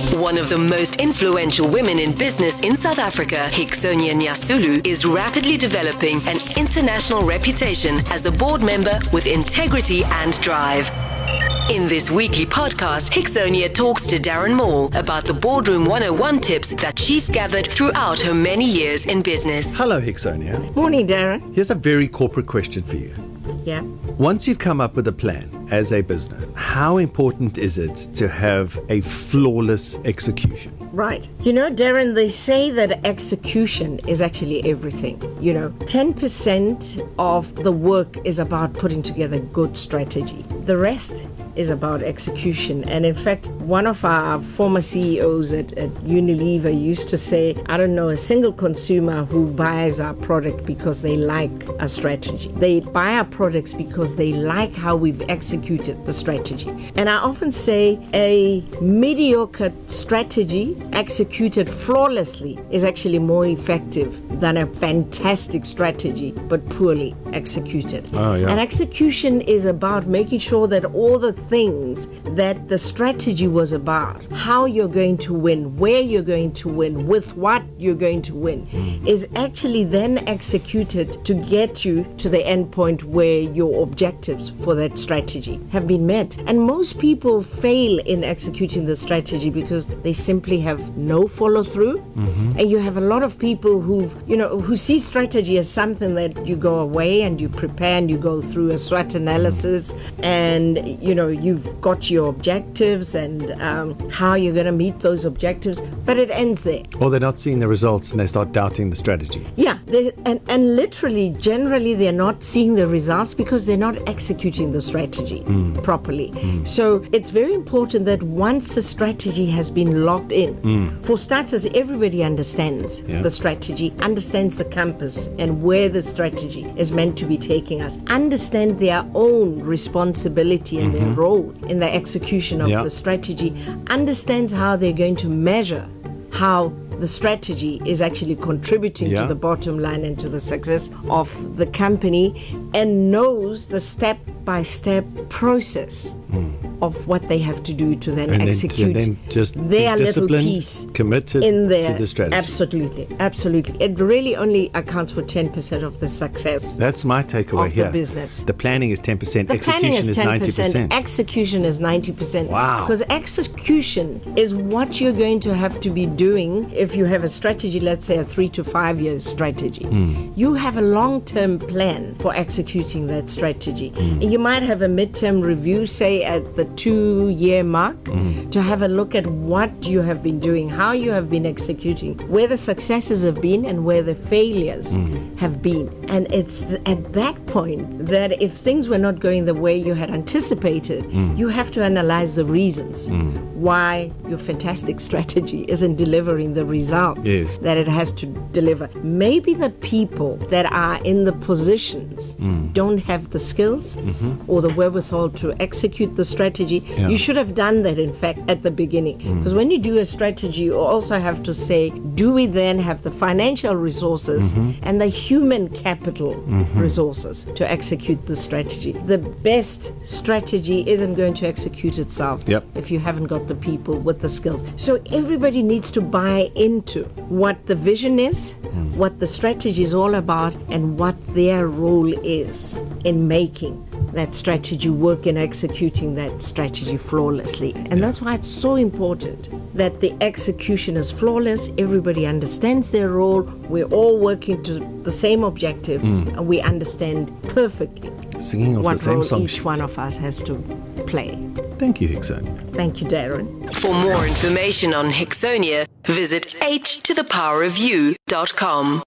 One of the most influential women in business in South Africa, Hixonia Nyasulu, is rapidly developing an international reputation as a board member with integrity and drive. In this weekly podcast, Hixonia talks to Darren Moore about the Boardroom 101 tips that she's gathered throughout her many years in business. Hello, Hixonia. Morning, Darren. Here's a very corporate question for you. Yeah. Once you've come up with a plan as a business, how important is it to have a flawless execution? Right. You know, Darren, they say that execution is actually everything. You know, 10% of the work is about putting together good strategy. The rest is about execution. And in fact, one of our former CEOs at, at, Unilever used to say, I don't know a single consumer who buys our product because they like a strategy. They buy our products because they like how we've executed the strategy. And I often say a mediocre strategy executed flawlessly is actually more effective than a fantastic strategy but poorly executed. Oh, yeah. And execution is about making sure that all the things that the strategy was about, how you're going to win, where you're going to win, with what you're going to win, mm. is actually then executed to get you to the end point where your objectives for that strategy have been met. And most people fail in executing the strategy because they simply have no follow through. Mm-hmm. And you have a lot of people who, you know, who see strategy as something that you go away and you prepare and you go through a SWOT analysis and, you know, you've got your objectives and um, how you're going to meet those objectives, but it ends there. Or they're not seeing the results and they start doubting the strategy. Yeah, and, and literally, generally, they're not seeing the results because they're not executing the strategy mm. properly. Mm. So it's very important that once the strategy has been locked in, mm. for starters, everybody understands yeah. the strategy, understands the compass and where the strategy is meant to be taking us, understand their own responsibility and mm-hmm. their role in the execution of yeah. the strategy, understands how they're going to measure how the strategy is actually contributing yeah. to the bottom line and to the success of the company and knows the step by step process mm. Of what they have to do to then and execute then, then just their little piece committed in there. to the strategy. Absolutely, absolutely. It really only accounts for 10% of the success. That's my takeaway of here. The business. The planning is 10%, the execution is, 10%, 90%. Execution is 90%. Wow. Because execution is what you're going to have to be doing if you have a strategy, let's say a three to five year strategy. Mm. You have a long term plan for executing that strategy. Mm. And you might have a midterm review, say at the two year mark, mm. to have a look at what you have been doing, how you have been executing, where the successes have been, and where the failures mm. have been. And it's at that point that if things were not going the way you had anticipated, mm. you have to analyze the reasons mm. why your fantastic strategy isn't delivering the results yes. that it has to deliver. Maybe the people that are in the positions mm. don't have the skills mm-hmm. or the wherewithal to execute the strategy. Yeah. You should have done that, in fact, at the beginning. Because mm. when you do a strategy, you also have to say, do we then have the financial resources mm-hmm. and the human capital mm-hmm. resources to execute the strategy? The best strategy isn't going to execute itself yep. if you haven't got the people with the skills. So everybody needs to buy into what the vision is, mm. what the strategy is all about, and what their role is in making that strategy work and executing that strategy flawlessly. And yeah. that's why it's so important that the execution is flawless, everybody understands their role, we're all working to the same objective, mm. and we understand perfectly Singing what the same role song each sheet. one of us has to play. Thank you, Hixon. Thank you, Darren. For more information on Hixonia, visit h to the power of you.com.